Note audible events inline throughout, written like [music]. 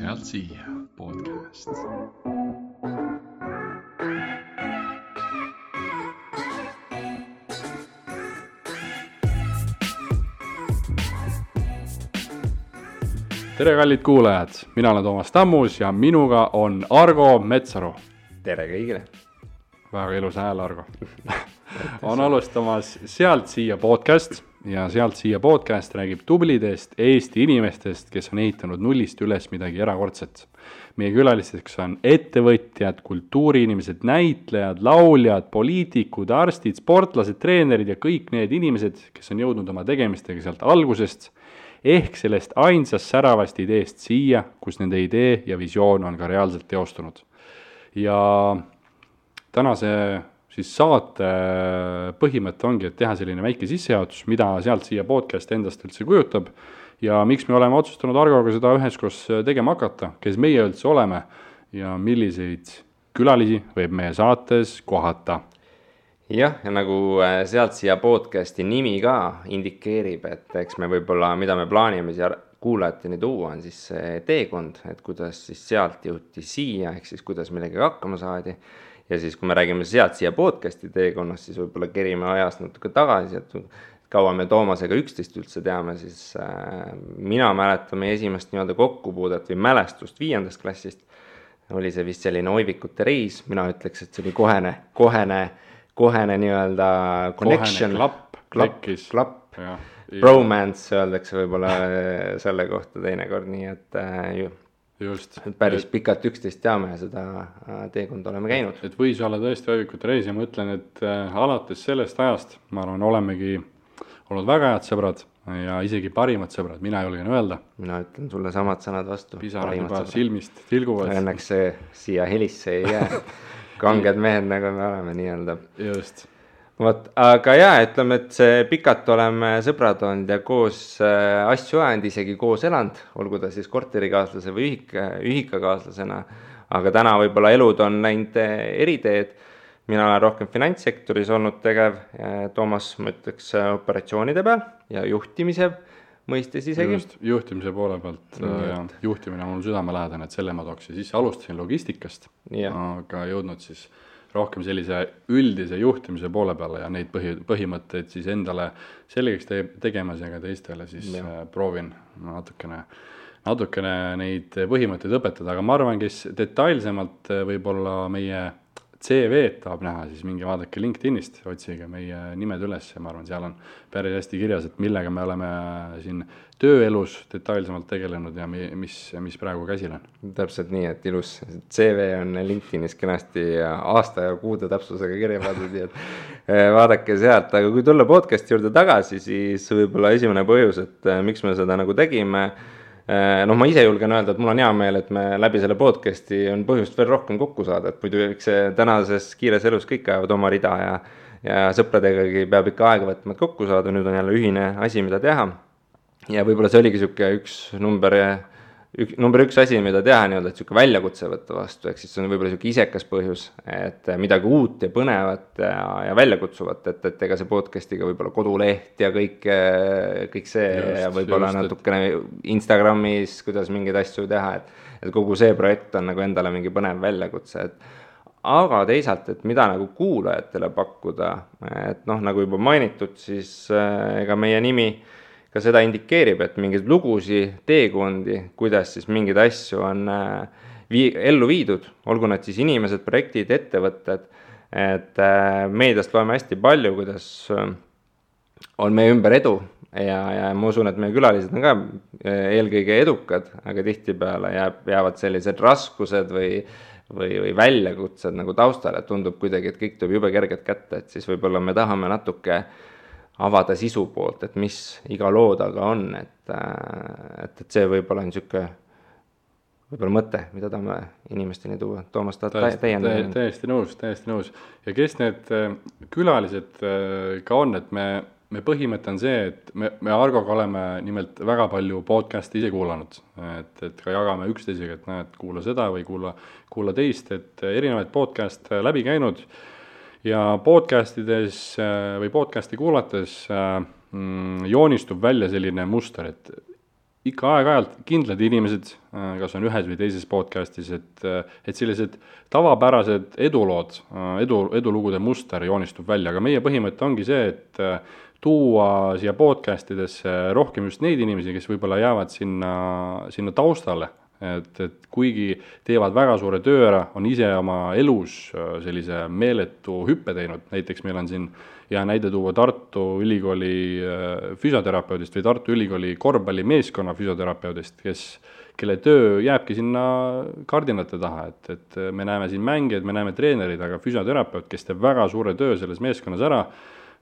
sealt siia podcast. tere, kallid kuulajad, mina olen Toomas Tammus ja minuga on Argo Metsaru. tere kõigile. väga ilus hääl, Argo [laughs] on alustamas Sealt siia podcast ja Sealt siia podcast räägib tublidest Eesti inimestest, kes on ehitanud nullist üles midagi erakordset. meie külalisteks on ettevõtjad, kultuuriinimesed, näitlejad, lauljad, poliitikud, arstid, sportlased, treenerid ja kõik need inimesed, kes on jõudnud oma tegemistega sealt algusest ehk sellest ainsast säravast ideest siia, kus nende idee ja visioon on ka reaalselt teostunud. ja tänase siis saate põhimõte ongi, et teha selline väike sissejuhatus, mida sealt siia podcast endast üldse kujutab ja miks me oleme otsustanud Argoga seda üheskoos tegema hakata, kes meie üldse oleme ja milliseid külalisi võib meie saates kohata jah, ja nagu äh, sealt siia podcast'i nimi ka indikeerib, et eks me võib-olla, mida me plaanime siia kuulajateni tuua, on siis see teekond, et kuidas siis sealt jõuti siia, ehk siis kuidas millegagi hakkama saadi. Ja siis, kui me räägime sealt siia podcast'i teekonnast, siis võib-olla kerime ajas natuke tagasi, et kaua me Toomasega üksteist üldse teame, siis äh, mina mäletan meie esimest nii-öelda kokkupuudet või mälestust viiendast klassist. oli see vist selline oivikute reis, mina ütleks, et see oli kohene, kohene kohene nii-öelda connection. klapp, klapp, klapp, romance öeldakse võib-olla selle kohta teinekord, nii et äh, ju, just. päris et, pikalt üksteist teame ja seda äh, teekonda oleme käinud. et võis olla tõesti öövikute reis ja ma ütlen, et äh, alates sellest ajast, ma arvan, olemegi olnud väga head sõbrad ja isegi parimad sõbrad, mina julgen öelda. mina ütlen sulle samad sõnad vastu. pisarad juba sõbrad. silmist tilguvad. Õnneks see siia helisse ei jää [laughs] kanged mehed, nagu me oleme nii-öelda. just. Vot, aga jaa, ütleme, et see pikalt oleme sõbrad olnud ja koos äh, asju ajanud, isegi koos elanud, olgu ta siis korterikaaslase või ühik, ühikakaaslasena. aga täna võib-olla elud on läinud äh, eri teed. mina olen rohkem finantssektoris olnud tegev, Toomas, ma ütleks operatsioonide peal ja juhtimise mõistes isegi. just, juhtimise poole pealt mm, ja juhtimine on mul südamelähedane, et selle ma tooks ja siis alustasin logistikast, aga jõudnud siis rohkem sellise üldise juhtimise poole peale ja neid põhi, põhimõtteid siis endale selgeks te tegemas ja ka teistele siis ja. Äh, proovin natukene, natukene neid põhimõtteid õpetada, aga ma arvan, kes detailsemalt äh, võib-olla meie CV-d tahab näha, siis minge vaadake LinkedInist, otsige meie nimed üles ja ma arvan, seal on päris hästi kirjas, et millega me oleme siin tööelus detailsemalt tegelenud ja mi, mis, mis praegu käsil on. täpselt nii, et ilus CV on LinkedInis kenasti aasta ja kuude täpsusega kirja pandud, nii et eh, vaadake sealt, aga kui tulla podcast'i juurde tagasi, siis võib-olla esimene põhjus, et eh, miks me seda nagu tegime noh, ma ise julgen öelda, et mul on hea meel, et me läbi selle podcast'i on põhjust veel rohkem kokku saada, et muidu eks see tänases kiires elus kõik ajavad oma rida ja ja sõpradegagi peab ikka aega võtma, et kokku saada, nüüd on jälle ühine asi, mida teha. ja võib-olla see oligi niisugune üks number ük-, number üks asi, mida teha nii-öelda, et niisugune väljakutse võtta vastu, ehk siis see on võib-olla niisugune isekas põhjus, et midagi uut ja põnevat ja, ja väljakutsuvat, et, et ega see podcast'iga võib-olla koduleht ja kõik, kõik see just, ja võib-olla natukene Instagramis, kuidas mingeid asju teha, et et kogu see projekt on nagu endale mingi põnev väljakutse, et aga teisalt, et mida nagu kuulajatele pakkuda, et noh, nagu juba mainitud, siis ega meie nimi äh, ka seda indikeerib, et mingeid lugusid, teekondi, kuidas siis mingeid asju on äh, vii-, ellu viidud, olgu nad siis inimesed, projektid, ettevõtted, et äh, meediast loeme hästi palju, kuidas äh, on meie ümber edu. Ja, ja ma usun, et meie külalised on ka eelkõige edukad, aga tihtipeale jääb, jäävad sellised raskused või või, või väljakutsed nagu taustale, tundub kuidagi, et kõik tuleb jube kergelt kätte, et siis võib-olla me tahame natuke äh, avada sisu poolt, et mis iga loo taga on, et, äh, et, et see võib-olla on niisugune võib-olla mõte, mida tahame inimesteni tuua, Toomas, tahad täiendada? täiesti nõus, täiesti nõus. ja kes need äh, külalised äh, ka on, et me, me põhimõte on see, et me, me Argoga oleme nimelt väga palju podcast'e ise kuulanud, et, et ka jagame üksteisega, et näed, kuula seda või kuula, kuula teist, et erinevaid podcast'e läbi käinud ja podcast ides äh, või podcast'i kuulates äh, mm, joonistub välja selline muster, et ikka aeg-ajalt kindlad inimesed, kas on ühes või teises podcast'is, et, et sellised tavapärased edulood, edu, edulugude muster joonistub välja, aga meie põhimõte ongi see, et tuua siia podcast idesse rohkem just neid inimesi, kes võib-olla jäävad sinna, sinna taustale et, et kuigi teevad väga suure töö ära, on ise oma elus äh, sellise meeletu hüppe teinud, näiteks meil on siin hea näide tuua Tartu Ülikooli äh, füsioterapeudist või Tartu Ülikooli korvpallimeeskonna füsioterapeudist, kes, kelle töö jääbki sinna kardinate taha, et, et me näeme siin mängijaid, me näeme treenereid, aga füsioterapeut, kes teeb väga suure töö selles meeskonnas ära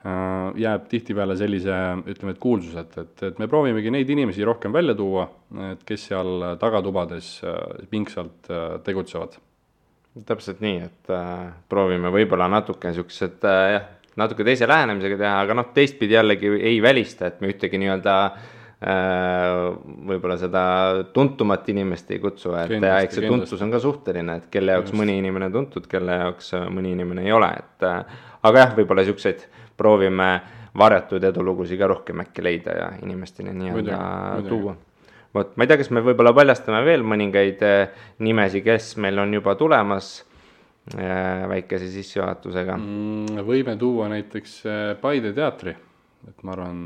jääb tihtipeale sellise, ütleme, et kuulsuseta, et, et me proovimegi neid inimesi rohkem välja tuua, et kes seal tagatubades äh, pingsalt äh, tegutsevad. täpselt nii, et äh, proovime võib-olla natuke niisugused äh, jah, natuke teise lähenemisega teha, aga noh, teistpidi jällegi ei välista, et me ühtegi nii-öelda äh, võib-olla seda tuntumat inimest ei kutsu, et kindlasti, eks see kindlasti. tuntus on ka suhteline, et kelle jaoks Just. mõni inimene on tuntud, kelle jaoks mõni inimene ei ole, et aga jah, võib-olla niisuguseid proovime varjatud edulugusid ka rohkem äkki leida ja inimesteni nii-öelda tuua. vot, ma ei tea, kas me võib-olla paljastame veel mõningaid eh, nimesid, kes meil on juba tulemas äh, väikese sissejuhatusega mm,. võime tuua näiteks eh, Paide teatri, et ma arvan,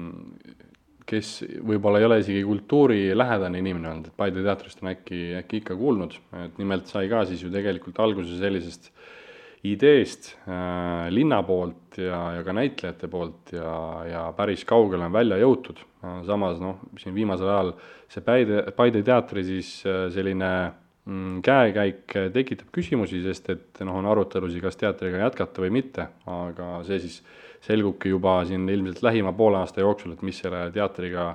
kes võib-olla ei ole isegi kultuurilähedane inimene olnud, et Paide teatrist on äkki, äkki ikka kuulnud, et nimelt sai ka siis ju tegelikult alguse sellisest äh, ideest äh, linna poolt ja, ja ka näitlejate poolt ja, ja päris kaugele on välja jõutud äh,. samas noh, siin viimasel ajal see Paide, Paide teatri siis äh, selline mm, käekäik tekitab küsimusi, sest et noh, on arutelusid, kas teatriga jätkata või mitte, aga see siis selgubki juba siin ilmselt lähima poole aasta jooksul, et mis selle teatriga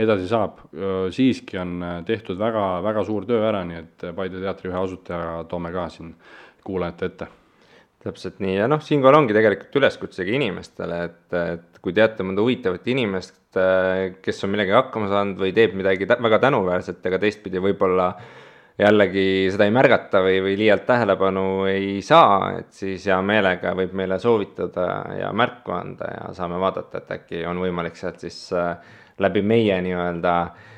edasi saab. siiski on tehtud väga, väga suur töö ära, nii et Paide teatri ühe asutaja toome ka siin kuulajate ette täpselt nii. Ja noh, siinkohal ongi tegelikult üleskutsegi inimestele, et, et kui teate mõnda huvitavat inimest, kes on millegagi hakkama saanud või teeb midagi väga tänuväärset, aga teistpidi võib-olla jällegi seda ei märgata või, või liialt tähelepanu ei saa, et siis hea meelega võib meile soovitada ja märku anda ja saame vaadata, et äkki on võimalik sealt siis äh, läbi meie nii-öelda äh,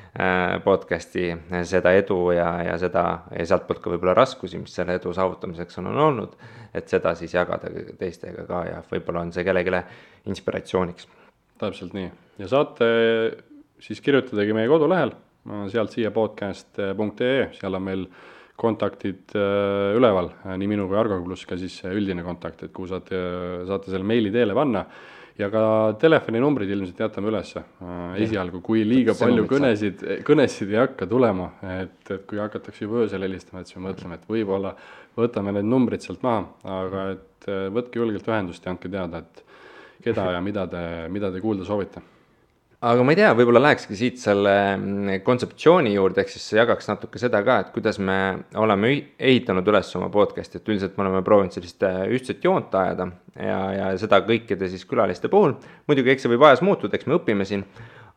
podcast'i seda edu ja, ja seda ja sealtpoolt ka võib-olla raskusi, mis selle edu saavutamiseks on, on olnud et seda siis jagada teistega ka ja võib-olla on see kellelegi inspiratsiooniks. täpselt nii. Ja saate siis kirjutadagi meie kodulehel, sealt siia podcast.ee, seal on meil kontaktid äh, üleval, nii minu kui Argoga, pluss ka siis üldine kontakt, et kuhu saate, saate selle meili teele panna ja ka telefoninumbrid ilmselt jätame ülesse. Äh, esialgu, kui liiga palju kõnesid, kõnesid ei hakka tulema, et, et kui hakatakse juba öösel helistama, et siis me mõtleme, et võib-olla võtame need numbrid sealt maha, aga et äh, võtke julgelt ühendust ja andke teada, et keda ja mida te, mida te kuulda soovite aga ma ei tea, võib-olla lähekski siit selle mm, kontseptsiooni juurde, ehk siis jagaks natuke seda ka, et kuidas me oleme ehitanud üles oma podcast'i, et üldiselt me oleme proovinud sellist äh, ühtset joont ajada ja, ja seda kõikide siis külaliste puhul. muidugi, eks see võib ajas muutuda, eks me õpime siin,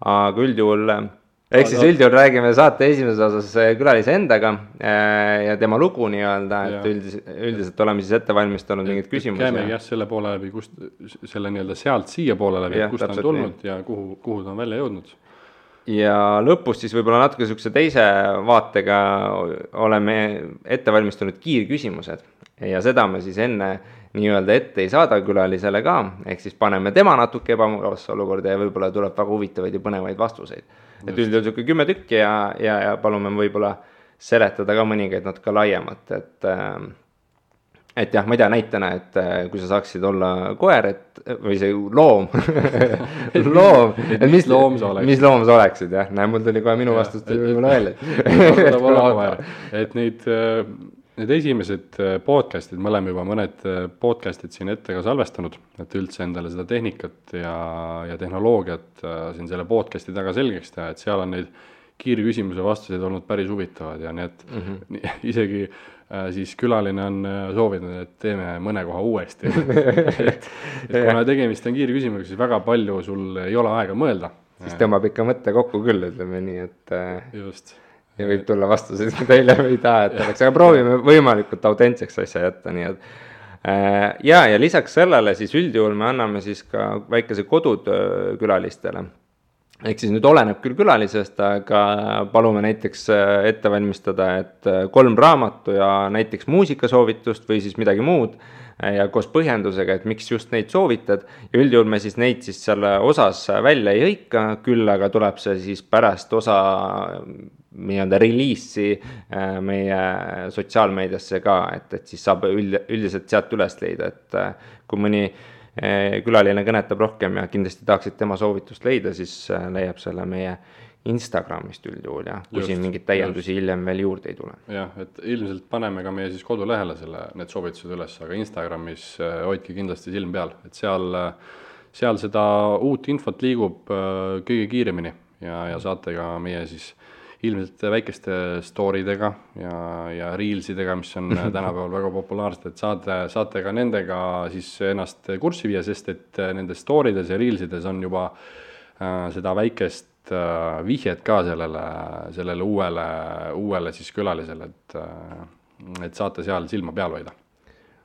aga üldjuhul äh, ehk siis üldjuhul räägime saate esimeses osas äh, külalise endaga äh, ja tema lugu nii-öelda, et üldiselt, üldiselt oleme siis ette valmistanud mingeid küsimusi. käimegi jah, selle poole läbi, kust, selle nii-öelda sealt siia poole läbi, kust ta on tulnud nii. ja kuhu, kuhu ta on välja jõudnud. ja lõpus siis võib-olla natuke niisuguse teise vaatega oleme ette valmistanud kiirküsimused ja seda me siis enne nii-öelda ette ei saada külalisele ka, ehk siis paneme tema natuke ebamugavasse olukorda ja võib-olla tuleb väga huvitavaid ja põnevaid vastuseid et üldjuhul sihuke kümme tükki ja, ja, ja palume võib-olla seletada ka mõningaid natuke laiemalt, et äh, et jah, ma ei tea, näitena, et äh, kui sa saaksid olla koer, et või see loom loom, et mis loom sa oleksid, mis loom sa oleksid, jah, näe, mul tuli kohe minu vastus tuli võib-olla välja. et neid äh, need esimesed äh, podcast'id, me oleme juba mõned äh, podcast'id siin ette ka salvestanud, et üldse endale seda tehnikat ja, ja tehnoloogiat äh, siin selle podcast'i taga selgeks teha, et seal on neid kiirküsimuse vastuseid olnud päris huvitavad ja need [laughs] mm -hmm. isegi siis külaline on soovinud, et teeme mõne koha uuesti [laughs] et, et kuna tegemist on kiirküsimusega, siis väga palju sul ei ole aega mõelda. siis tõmbab ikka mõtte kokku küll, ütleme nii, et just ja võib tulla vastuseid, [laughs] taha, et oleks, aga proovime võimalikult autentseks asja jätta, nii et äh, ja, ja lisaks sellele siis üldjuhul me anname siis ka väikese kodutöö külalistele. ehk siis nüüd oleneb küll külalisest, aga palume näiteks äh, ette valmistada, et äh, kolm raamatu ja näiteks muusikasoovitust või siis midagi muud äh, ja koos põhjendusega, et miks just neid soovitad. Ja üldjuhul me siis neid siis selle osas välja ei hõika, küll aga tuleb see siis pärast osa nii-öelda reliisi äh, meie sotsiaalmeediasse ka, et, et siis saab üld, üldiselt sealt üles leida, et äh, kui mõni äh, külaline kõnetab rohkem ja kindlasti tahaksid tema soovitust leida, siis leiab selle meie Instagramist üldjuhul ja kui just, siin mingeid täiendusi hiljem veel juurde ei tule. jah, et ilmselt paneme ka meie siis kodulehele selle, need soovitused üles, aga Instagramis hoidke kindlasti silm peal, et seal, seal seda uut infot liigub kõige kiiremini ja, ja saate ka meie siis ilmselt väikeste story dega ja, ja reels idega, mis on [laughs] tänapäeval väga populaarsed, et saate, saate ka nendega siis ennast kurssi viia, sest et nende story des ja reels ides on juba äh, seda väikest äh, vihjet ka sellele, sellele uuele, uuele siis külalisele, et äh,, et saate seal silma peal hoida.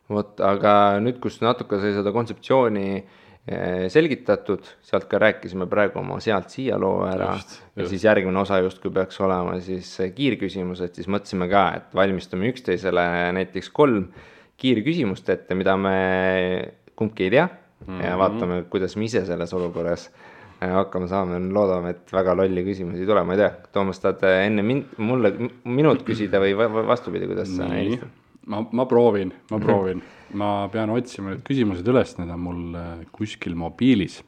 vot, aga nüüd, kus natuke sai seda kontseptsiooni äh, selgitatud, sealt ka rääkisime praegu oma sealt-siia loo ära just, just. ja siis järgmine osa justkui peaks olema siis kiirküsimused, siis mõtlesime ka, et valmistame üksteisele näiteks kolm kiirküsimust ette, mida me kumbki ei tea mm -hmm. ja mhm. vaatame, kuidas me ise selles olukorras eh, hakkama saame, loodame, et väga lolli küsimusi ei tule, ma ei tea, Toomas, tahad enne mind, mulle minut küsida või vastupidi, kuidas sa eelistad? ma, ma proovin, ma proovin ma pean otsima need küsimused üles, need on mul äh, kuskil mobiilis.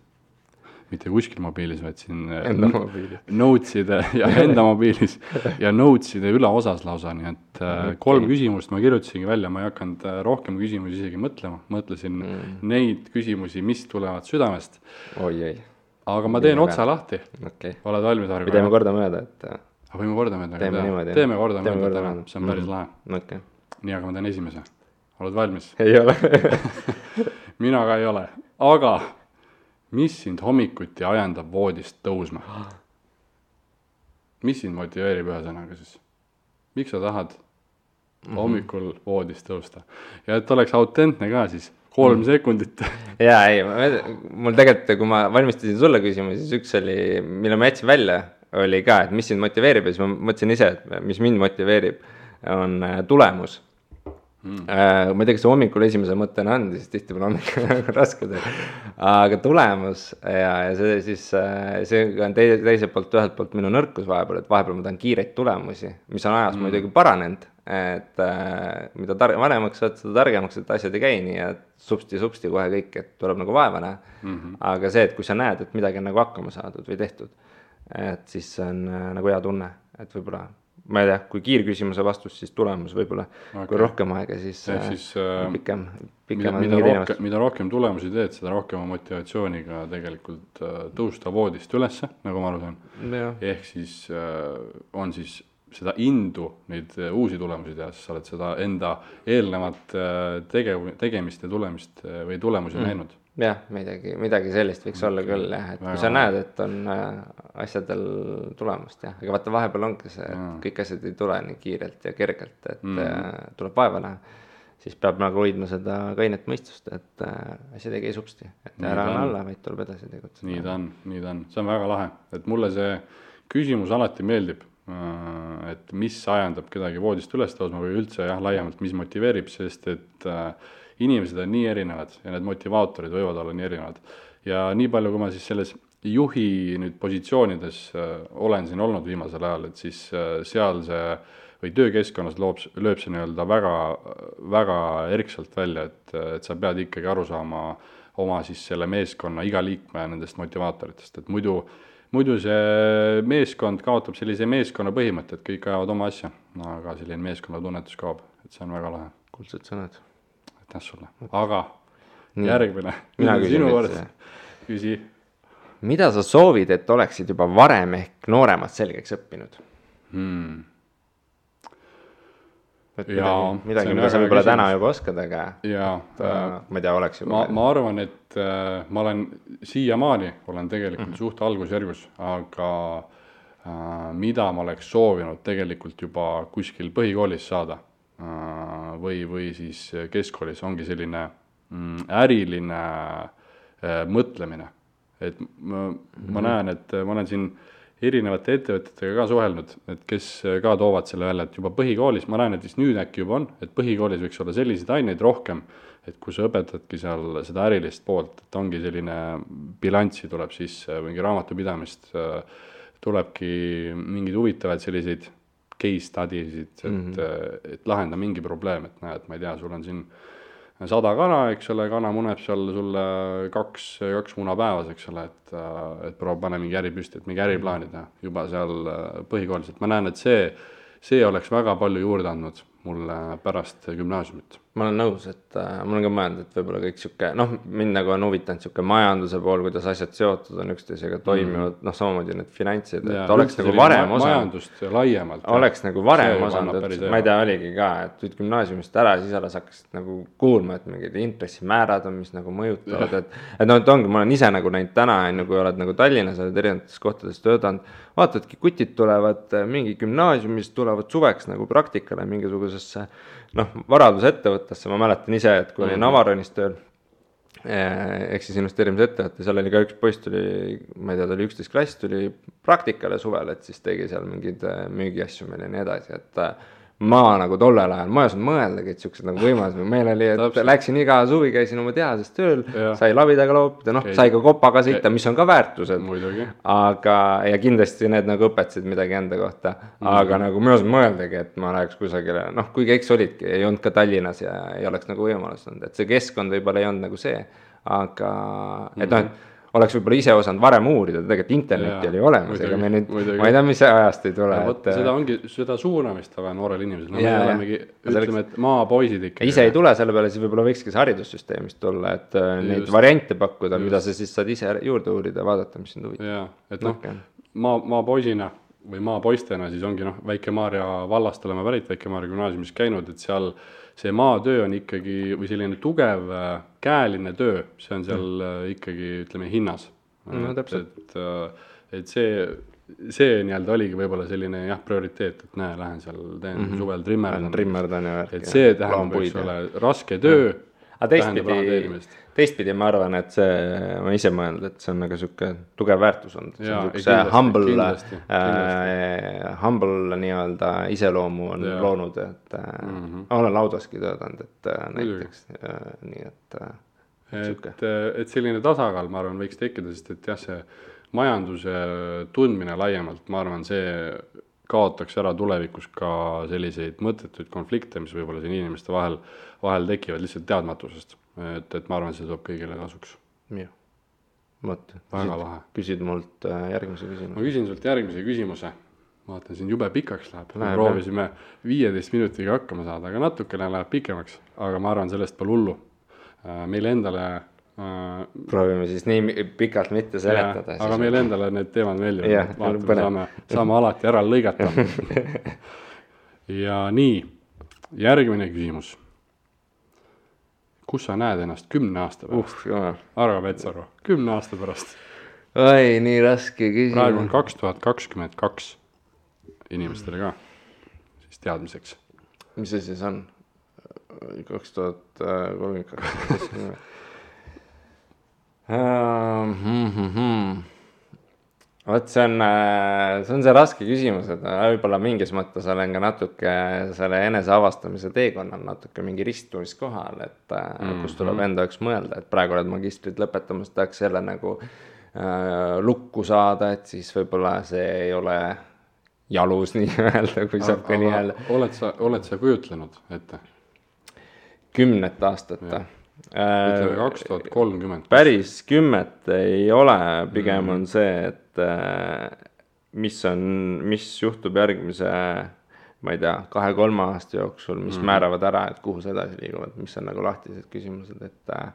mitte kuskil mobiilis, vaid siin äh, enda mobiilis. Notes'ide ja [laughs] enda mobiilis ja Notes'ide üleosas lausa, nii et äh, okay. kolm küsimust ma kirjutasingi välja, ma ei hakanud rohkem küsimusi isegi mõtlema, mõtlesin mm. neid küsimusi, mis tulevad südamest. oi-oi. Aga ma teen otsa lahti okay.. oled valmis, Argo? või teeme kordamööda, et. võime kordamööda teeme niimoodi. teeme kordamööda täna, see on päris mm. lahe. okay. nii, aga ma teen esimese oled valmis? ei ole [laughs] mina ka ei ole, aga mis sind hommikuti ajendab voodist tõusma? mis sind motiveerib ühesõnaga siis? miks sa tahad mm -hmm. hommikul voodist tõusta ja et oleks autentne ka, siis kolm mm. sekundit [laughs] ja ei, mul tegelikult, kui ma valmistasin sulle küsimusi, siis üks oli, mille ma jätsin välja, oli ka, et mis sind motiveerib ja siis ma mõtlesin ise, et mis mind motiveerib, on äh, tulemus mm.. ma ei tea, kas see hommikul esimese mõttena on, siis tihtipeale hommikul on raske teha. aga tulemus ja, ja see siis, äh, see on teise, teiselt poolt ühelt poolt minu nõrkus vahepeal, et vahepeal ma tahan kiireid tulemusi, mis on ajas mm. muidugi paranenud. Et äh, mida tar-, vanemaks saad, seda targemaks, et asjad ei käi nii, et supsti-supsti kohe kõik, et tuleb nagu vaeva näha mm. -hmm. aga see, et kui sa näed, et midagi on nagu hakkama saadud või tehtud, et siis see on äh, nagu hea tunne, et võib-olla ma ei tea, kui kiirküsimuse vastus, siis tulemus võib-olla okay., kui rohkem aega, siis, äh, siis äh, pikem, pikem. mida, rohkem, mida rohkem tulemusi teed, seda rohkem on motivatsiooni ka tegelikult tõusta voodist ülesse, nagu ma aru saan. ehk siis äh, on siis seda indu neid äh, uusi tulemusi teha, siis sa oled seda enda eelnevat äh, tegev-, tegemist ja tulemist äh, või tulemusi mm. näinud jah, midagi, midagi sellist võiks olla küll jah, et Väga kui sa näed, et on asjadel tulemust jah, aga vaata, vahepeal ongi see, et kõik asjad ei tule nii kiirelt ja kergelt, et mm. tuleb vaeva näha. siis peab nagu hoidma seda kainet mõistust, et asjad ei käi supsti, et nii ära anna alla, vaid tuleb edasi tegutseda. nii ta on, nii ta on, see on väga lahe, et mulle see küsimus alati meeldib. Et mis ajendab kedagi voodist üles tõusma või üldse jah, laiemalt, mis motiveerib, sest et äh, inimesed on nii erinevad ja need motivaatorid võivad olla nii erinevad. ja nii palju, kui ma siis selles juhi nüüd positsioonides äh, olen siin olnud viimasel ajal, et siis äh, seal see või töökeskkonnas loob, lööb see nii-öelda väga, väga erksalt välja, et, et sa pead ikkagi aru saama oma siis selle meeskonna iga liikme nendest motivaatoritest, et muidu muidu see meeskond kaotab sellise meeskonna põhimõtte, et kõik ajavad oma asja, aga selline meeskonnatunnetus kaob, et see on väga lahe. kuldsed sõnad aitäh sulle, aga Nii. järgmine. mina küsin nüüd. küsi. mida sa soovid, et oleksid juba varem ehk nooremad selgeks õppinud hmm.? Et midagi, midagi, mida sa võib-olla täna juba oskad, aga. jaa äh,. ma ei tea, oleks juba. ma, ma arvan, et äh, ma olen siiamaani olen tegelikult mm -hmm. suht algusjärgus, aga äh, mida ma oleks soovinud tegelikult juba kuskil põhikoolis saada Äh, või, või siis keskkoolis ongi selline mm, äriline äh, mõtlemine. et ma, ma näen, et ma olen siin erinevate ettevõtetega ka suhelnud, et kes ka toovad selle välja, et juba põhikoolis, ma näen, et vist nüüd äkki juba on, et põhikoolis võiks olla selliseid aineid rohkem, et kui sa õpetadki seal seda ärilist poolt, et ongi selline bilanssi tuleb sisse, mingi raamatupidamist, tulebki mingeid huvitavaid selliseid case study sid, et mm, -hmm. et lahenda mingi probleem, et näed, ma ei tea, sul on siin sada kana, eks ole, kana muneb seal sulle kaks, kaks muna päevas, eks ole, et, et proua, pane mingi äri püsti, et mingi äriplaani teha juba seal põhikoolis, et ma näen, et see, see oleks väga palju juurde andnud mulle pärast gümnaasiumit ma olen nõus, et äh, ma olen ka mõelnud, et võib-olla kõik sihuke, noh, mind nagu on huvitanud sihuke majanduse pool, kuidas asjad seotud on üksteisega toimivad mm., noh, samamoodi need finantsid, et oleks nagu varem osanud. majandust laiemalt. oleks nagu varem osanud, et ma ei tea, oligi ka, et tulid gümnaasiumist ära, siis alles hakkasid nagu kuulma, et mingid intressimäärad on, mis nagu mõjutavad, et. et noh, et ongi, ma olen ise nagu näinud täna, on ju, kui oled nagu Tallinnas, oled erinevates kohtades töötanud. vaatadki, kutid tulevad mingi gümnaasiumist, tulevad suveks nagu praktikale mingisugusesse noh, varadusettevõttesse, ma mäletan ise, et kui mm -hmm. olin. Avaronis tööl eh, ehk siis investeerimisettevõte, seal oli ka üks poiss tuli, ma ei tea, ta oli üksteist klass, tuli praktikale suvel, et siis tegi seal mingeid eh, müügiasju meil ja nii edasi, et äh, ma nagu tollel ajal, ma ei osanud mõeldagi, et siuksed nagu võimalused, meil oli, et Täpselt. läksin iga suvi, käisin oma tehases tööl, sai labidaga loopida, noh, sai ka kopaga sõita, mis on ka väärtused. aga, ja kindlasti need nagu õpetasid midagi enda kohta, aga mm. nagu ma ei osanud mõeldagi, et ma läheks kusagile, noh, kuigi eks olidki, ei olnud ka Tallinnas ja ei oleks nagu võimalust olnud, et see keskkond võib-olla ei olnud nagu see, aga et noh, et oleks võib-olla ise osanud varem uurida, tegelikult internetti oli olemas, ega me nüüd, ma ei tea, mis ajast ei tule. Et... seda ongi, seda suunamist vaja noorel inimesel, no me olemegi, ütleme, et maapoisid ikka. ise ei tule selle peale, siis võib-olla võikski see haridussüsteemist tulla, et äh, just, neid variante pakkuda, mida sa siis saad ise juurde uurida, vaadata, mis sind huvitab. jaa, et noh okay., maa, maapoisina või maapoistena siis ongi noh, Väike-Maarja vallast oleme pärit, Väike-Maarja gümnaasiumis käinud, et seal see maatöö on ikkagi või selline tugev äh, käeline töö, see on seal mm. ikkagi ütleme hinnas. no täpselt. et, äh, et see, see nii-öelda oligi võib-olla selline jah, prioriteet, et näe, lähen seal teen mm -hmm. suvel trimmerdan. trimmerdan ja värki. et see tähendab, eks ole, raske töö. aga teistpidi teistpidi ma arvan, et see, ma ise mõelnud, et see on nagu sihuke tugev väärtus olnud. siukse humble, äh, humble nii-öelda iseloomu on ja. loonud, et äh, mm -hmm. olen laudaski töötanud, et äh, näiteks äh, nii, et äh,. et, äh, et selline tasakaal, ma arvan, võiks tekkida, sest et jah, see majanduse tundmine laiemalt, ma arvan, see kaotaks ära tulevikus ka selliseid mõttetuid konflikte, mis võib-olla siin inimeste vahel, vahel tekivad lihtsalt teadmatusest et, et ma arvan, see tuleb kõigile kasuks. jah, vot. väga lahe. küsid mult äh, järgmise küsimuse. ma küsin sult järgmise küsimuse. vaatan, siin jube pikaks läheb, me proovisime viieteist minutiga hakkama saada, aga natukene läheb pikemaks, aga ma arvan, sellest pole hullu. Äh, meile endale äh, proovime siis nii pikalt mitte seletada. aga meile endale need teemad meeldivad, vaatame, saame, saame alati ära lõigata [laughs] ja nii, järgmine küsimus kus sa näed ennast kümne aasta pärast uh,? arva, Petsaru, kümne aasta pärast. oi, nii raske küsimus. praegu on kaks tuhat kakskümmend kaks inimestele ka, siis teadmiseks. mis see siis on? kaks tuhat kolmkümmend kaks. [laughs] Ehm, hmm, hmm, hmm vot see on, äh, see on see raske küsimus, et võib-olla mingis mõttes olen ka natuke selle eneseavastamise teekonnal natuke mingi ristumiskohal, et mm -hmm. kus tuleb enda jaoks mõelda, et praegu oled magistrit lõpetamas, tahaks jälle nagu äh, lukku saada, et siis võib-olla see ei ole jalus [laughs] nii-öelda, kui saab ka nii-öelda. oled sa, oled sa kujutlenud ette? kümnet aastat? Ütleme kaks tuhat kolmkümmend. päris kümmet ei ole, pigem mm on see, et äh, mis on, mis juhtub järgmise, ma ei tea, kahe-kolme aasta jooksul, mis mm. määravad ära, et kuhu sa edasi liiguvad, mis on nagu lahtised küsimused, et äh,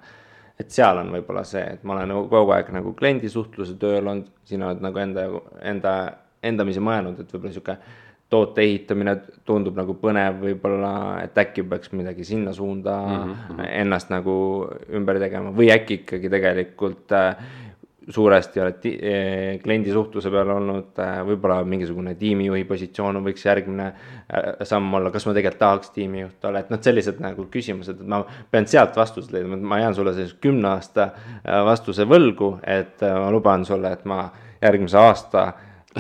et seal on võib-olla see, et ma olen nagu kogu aeg nagu kliendisuhtluse tööl olnud, siin oled nagu enda, enda, endamisi mõelnud, et võib-olla sihuke toote ehitamine tundub nagu põnev võib-olla, et äkki peaks midagi sinna suunda mm -hmm. ennast nagu ümber tegema või äkki ikkagi tegelikult äh, suuresti oled eh, kliendi suhtluse peal olnud äh,, võib-olla mingisugune tiimijuhi positsioon võiks järgmine äh, samm olla, kas ma tegelikult tahaks tiimijuht olla, et noh, sellised nagu küsimused, et ma pean sealt vastused leidma, et ma jään sulle sellise kümne aasta äh, vastuse võlgu, et äh, ma luban sulle, et ma järgmise aasta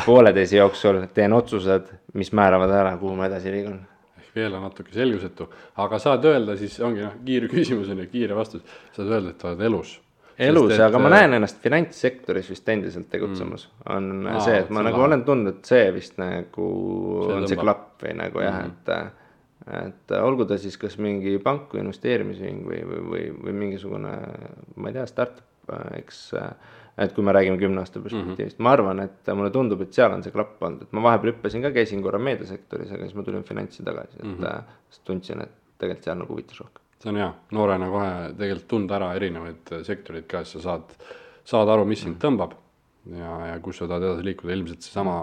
pooleteise jooksul teen otsused, mis määravad ära, kuhu ma edasi liigun ehk veel on natuke selgusetu, aga saad öelda siis ongi noh, kiire küsimus on ju, kiire vastus, saad öelda, et oled elus. elus, aga ma näen ennast finantssektoris vist endiselt tegutsemas mm.. on Aa, see, et ma nagu lahe. olen tundnud, et see vist nagu See on see klapp või nagu jah, et. et olgu ta siis kas mingi pank või investeerimisühing või, või, või, või mingisugune, ma ei tea, startup, eks. Et kui me räägime kümne aasta perspektiivist mm, -hmm. ma arvan, et mulle tundub, et seal on see klapp olnud, et ma vahepeal hüppasin ka, käisin korra meediasektoris, aga siis ma tulin finantsi tagasi, et mm -hmm. siis tundsin, et tegelikult seal nagu huvitas rohkem. see on hea, noorena kohe tegelikult tunda ära erinevaid äh, sektoreid ka, siis sa saad, saad aru, mis sind tõmbab. Ja, ja kus sa tahad edasi liikuda, ilmselt seesama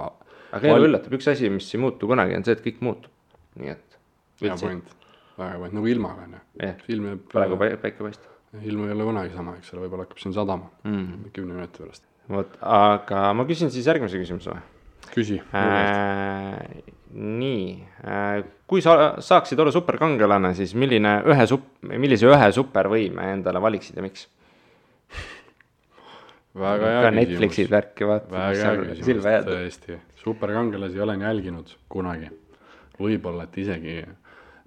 aga elu üllatab, üks asi, mis ei muutu kunagi, on see, et kõik muutub, nii et. hea point, väga point, nagu ilmaga on ju. Ilm jääb, praegu pä- päike paistab ilm ei ole kunagi sama, eks ole, võib-olla hakkab siin sadama mm.. kümne minuti pärast. vot, aga ma küsin siis järgmise küsimuse või küsi äh,. nii äh,, kui sa saaksid olla superkangelane, siis milline ühe sup-, millise ühe supervõime endale valiksid ja miks? väga ka hea küsimus. värki vaata, väga hea küsimus, tõesti. superkangelasi olen jälginud kunagi. võib-olla, et isegi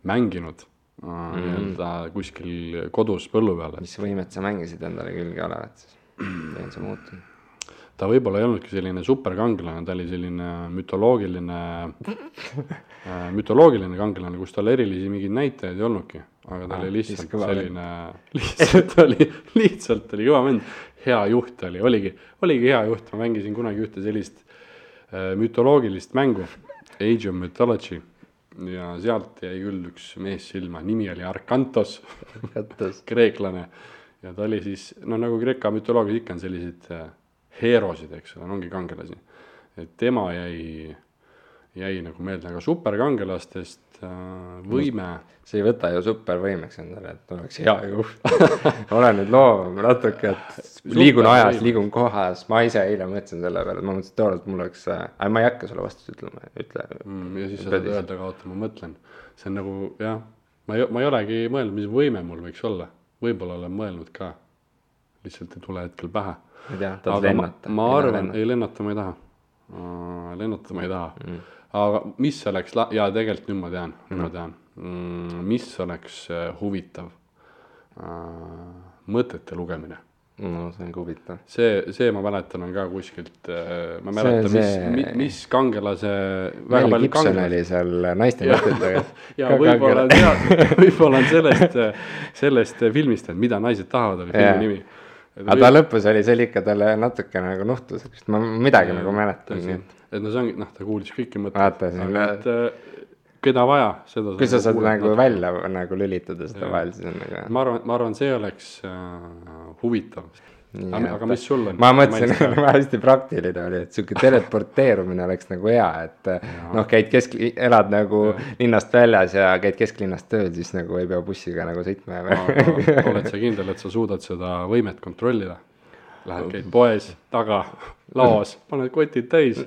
mänginud mm. nii-öelda kuskil kodus põllu peal, mis võimet sa mängisid endale külge olevat siis? see on see muutunud. ta võib-olla ei olnudki selline superkangelane, ta oli selline mütoloogiline äh,, mütoloogiline kangelane, kus tal erilisi mingeid näitajaid ei olnudki, aga ta Ah, oli lihtsalt selline, [laughs] lihtsalt oli, lihtsalt oli kõva vend, hea juht oli, oligi, oligi hea juht, ma mängisin kunagi ühte sellist äh, mütoloogilist mängu, Age of Mythology ja sealt jäi küll üks mees silma, nimi oli Arkantos. [laughs] Kreeklane. Ja ta oli siis noh, nagu Kreeka mütoloogias ikka on selliseid äh, heerosid, eks ole, ongi kangelasi. et tema jäi, jäi nagu meelde, aga superkangelastest äh, võime, see ei võta ju supervõimeks endale, et oleks hea juht. [laughs] ole nüüd loom natuke, et liigun ajas, liigun kohas, ma ise eile mõtlesin selle peale, ma mõtlesin, et tookord mul oleks äh,, ma ei hakka sulle vastust ütlema, ütle. mm, ja siis sa saad öelda, aga oota, ma mõtlen. see on nagu jah, ma ei, ma ei olegi mõelnud, mis võime mul võiks olla, võib-olla olen mõelnud ka, lihtsalt ei tule hetkel pähe. ma ei tea, tahad lennata? ma arvan, ei lennata ma ei taha. lennata ma ei taha mm.. Aga mis oleks, ja tegelikult nüüd ma tean, nüüd mm. ma tean mm,, mis oleks äh, huvitav uh,. mõtete lugemine, no see on ka huvitav. see, see ma mäletan, on ka kuskilt uh,, ma mäletan, mis see- see..., mis kangelase. Mel Gibson oli seal naiste mõtetega. [laughs] ja võib-olla on seal, [laughs] võib-olla on sellest, sellest filmist, et mida naised tahavad, oli Jaa. filmi nimi. Aga ta lõpus oli, see oli ikka talle natuke nagu nuhtluseks, ma midagi nagu mäletan, et. et no see ongi, noh, ta kuulis kõiki mõtteid. Vaata, siin aga et äh, keda vaja, seda. kui sa saad nagu. välja nagu lülitada seda vahel, siis on nagu. ma arvan, ma arvan, see oleks äh, huvitav. Aga, aga mis sul on? ma mõtlesin, [laughs] hästi praktiline oli, et sihuke teleporteerumine oleks nagu hea, et noh, käid kesk, elad nagu linnast väljas ja käid kesklinnas tööl, siis nagu ei pea bussiga nagu sõitma ja [laughs] oled sa kindel, et sa suudad seda võimet kontrollida? Lähed, käid poes taga, laos, [laughs] paned kotid täis.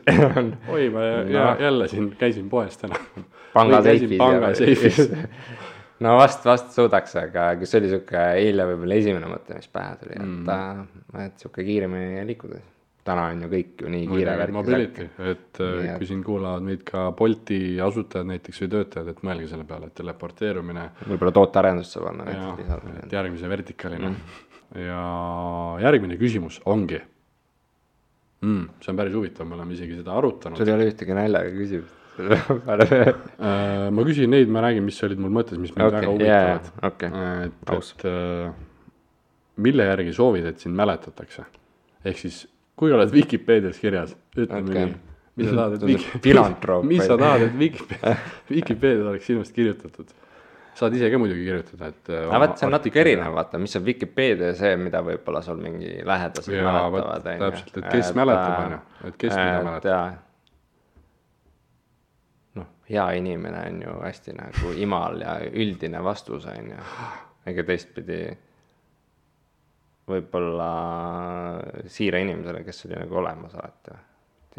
oi, ma ja, jälle siin käisin poes täna. pangaseifis. pangaseifis. No vast, vast suudaks, aga kui see oli sihuke eile võib-olla esimene mõte, mis pähe tuli, et mm., et sihuke kiiremini liikuda. täna on ju kõik ju nii kiire värk. Mobility, et äh, Nii, et- kui siin kuulavad meid ka Bolti asutajad näiteks või töötajad, et mõelge selle peale, et teleporteerumine võib-olla tootearendust saab anna ja näiteks lisada. et järgmise vertikaalina mm.. ja järgmine küsimus ongi mm,, see on päris huvitav, me oleme isegi seda arutanud. sul ei ole ühtegi naljaga küsimust. Äh, ma küsin neid, ma räägin, mis olid mul mõttes, mis mind väga okei, jaa, huvitavad. okei. et, Aus. et äh, mille järgi soovid, et sind mäletatakse? ehk siis, kui oled Vikipeedias kirjas, ütle Okei. okay. nii, mis sa tahad, [laughs] et filantroop mis sa tahad, et Vikipeedia, [laughs] Vikipeedias oleks sinust kirjutatud? saad ise ka muidugi kirjutada, et. aga vaat see on natuke erinev, vaata, mis on Vikipeedia ja see, mida võib-olla sul mingi lähedased vot mäletavad, täpselt, et kes mäletab, on ju, et kes mida mäletab.. Hea inimene on ju hästi nagu imal ja üldine vastus on ju, ega teistpidi. võib-olla siira inimesele, kes oli nagu olemas alati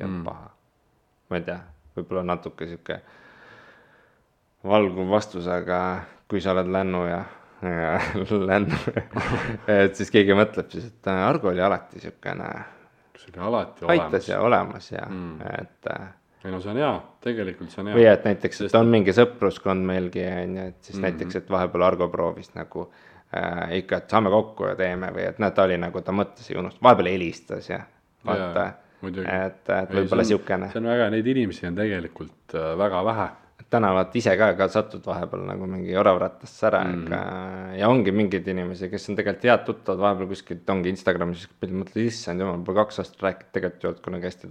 olnud mm. paha. ma ei tea, võib-olla natuke sihuke valguv vastus, aga kui sa oled Lännu ja, ja [laughs] Lännu et siis keegi mõtleb siis, et äh, Argo oli alati siukene. see oli alati olemas. aitas ja olemas ja mm., et äh, ei no see on hea, tegelikult see on hea. või et näiteks, et on mingi sõpruskond meilgi on ju, et siis mm -hmm. näiteks, et vahepeal Argo proovis nagu äh, ikka, et saame kokku ja teeme või et näed, ta oli nagu, ta mõtles ja unustas, vahepeal helistas ja vaata. et, et võib-olla siukene. see on väga, neid inimesi on tegelikult äh, väga vähe täna vaata ise ka, ka satud vahepeal nagu mingi oravrattasse ära mm, -hmm. ja ongi mingeid inimesi, kes on tegelikult head tuttavad, vahepeal kuskilt ongi Instagramis, mõtled, issand jumal, pole kaks aastat rääkinud, tegelikult ei olnud kunagi hästi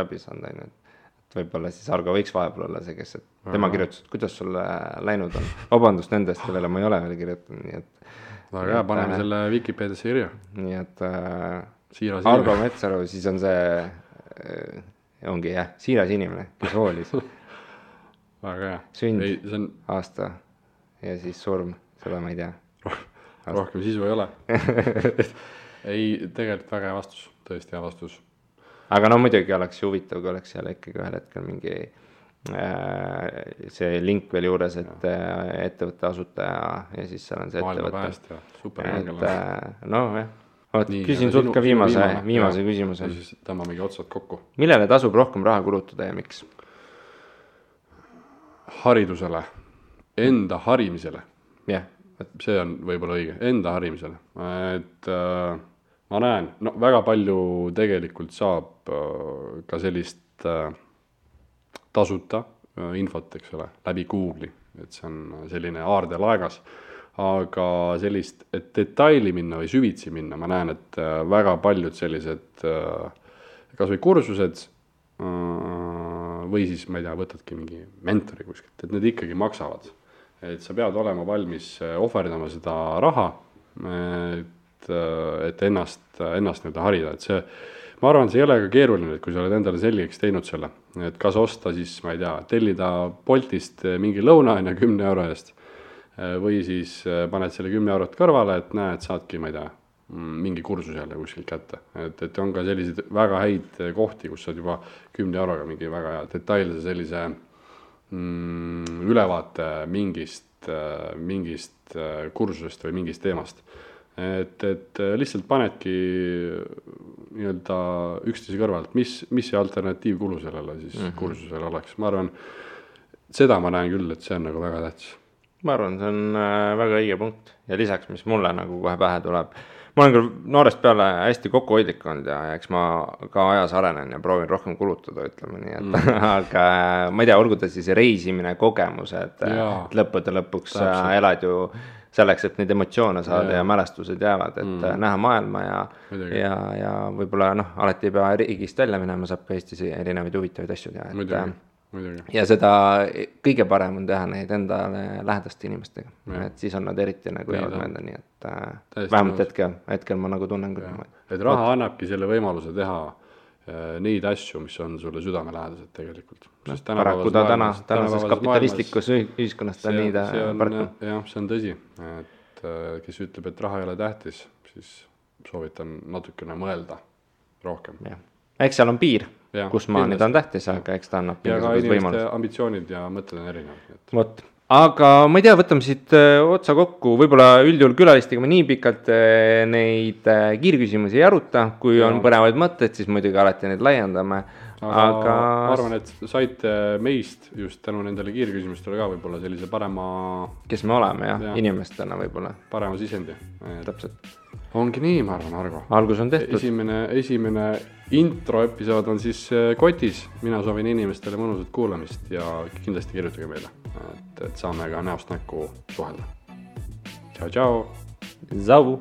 läbi saanud, on ju, et et võib-olla siis Argo võiks vahepeal olla see, kes, et tema kirjutas, et kuidas sul läinud on. vabandust nende eest, kellele ma ei ole veel kirjutanud, nii et. väga hea, paneme äh, selle Vikipeediasse kirja. nii et äh, siiras Argo. Metsaru, siis on see äh,, ongi jah, siiras inimene, kes hoolis [laughs] väga hea. sünd, on... aasta ja siis surm, seda ma ei tea rohkem sisu ei ole [laughs] ei, tegelikult väga hea vastus, tõesti hea vastus aga no muidugi oleks ju huvitav, kui oleks seal ikkagi ühel hetkel mingi äh, see link veel juures, et äh, ettevõtte asutaja ja siis seal on see ettevõte. et äh, noh, jah vot küsin sult ka viimase, viimase küsimuse. siis tõmbamegi otsad kokku. millele tasub rohkem raha kulutada ja miks? haridusele, enda harimisele. jah yeah.. see on võib-olla õige, enda harimisele, et äh, ma näen, no väga palju tegelikult saab äh, ka sellist äh, tasuta äh, infot, eks ole, läbi Google'i, et see on selline aardelaegas. aga sellist, et detaili minna või süvitsi minna, ma näen, et väga paljud sellised kasvõi kursused või siis ma ei tea, võtadki mingi mentori kuskilt, et need ikkagi maksavad. et sa pead olema valmis ohverdama seda raha, et, et ennast, ennast nii-öelda harida, et see, ma arvan, see ei ole ka keeruline, et kui sa oled endale selgeks teinud selle, et kas osta siis, ma ei tea, tellida Boltist mingi lõuna on ju kümne euro eest. või siis paned selle kümme eurot kõrvale, et näed, saadki, ma ei tea, mingi kursuse jälle kuskilt kätte. et, et on ka selliseid väga häid kohti, kus saad juba kümne euroga mingi väga hea detailse sellise mm, ülevaate mingist, mingist kursusest või mingist teemast et, et äh, lihtsalt panedki nii-öelda üksteise kõrvalt, mis, mis see alternatiivkulu sellele siis mm -hmm. kursusele oleks, ma arvan, seda ma näen küll, et see on nagu väga tähtis. ma arvan, see on äh, väga õige punkt ja lisaks, mis mulle nagu kohe pähe tuleb, ma olen küll noorest peale hästi kokkuhoidlik olnud ja eks ma ka ajas arenen ja proovin rohkem kulutada, ütleme nii, et mm. [laughs] aga ma ei tea, olgu ta siis reisimine, kogemused, et lõppude lõpuks Täpselt. elad ju selleks, et neid emotsioone saada ja, ja mälestused jäävad, et mm. näha maailma ja, ja, ja võib-olla noh, alati ei pea riigist välja minema, saab ka Eestis erinevaid huvitavaid asju teha, et. Muidugi. ja seda kõige parem on teha neid endale lähedaste inimestega, et siis on nad eriti nagu jäävad meelde, nii et äh, vähemalt hetkel, hetkel ma nagu tunnen küll niimoodi. et raha annabki selle võimaluse teha Äh, neid asju, mis on sulle südamelähedased tegelikult. noh, paraku ta täna, tänases kapitalistlikus ühiskonnas ta nii ta paraku. jah, see on tõsi, et äh, kes ütleb, et raha ei ole tähtis, siis soovitan natukene mõelda rohkem. eks seal on piir, kus maani ta on tähtis, aga eks ta annab. ja ka inimeste ambitsioonid ja mõtted on erinevad. vot aga ma ei tea, võtame siit äh, otsa kokku, võib-olla üldjuhul külalistega me nii pikalt äh, neid äh, kiirküsimusi ei aruta, kui on põnevaid mõtteid, siis muidugi alati neid laiendame. aga, aga ma arvan, et saite meist just tänu nendele kiirküsimustele ka võib-olla sellise parema. kes me oleme jah ja., inimestena võib-olla. parema sisendi. täpselt. ongi nii, ma arvan, Argo. algus on tehtud. esimene, esimene intro episood on siis kotis, mina soovin inimestele mõnusat kuulamist ja kindlasti kirjutage meile et, et saame ka näost näkku suhelda. tšau, tšau. Zau.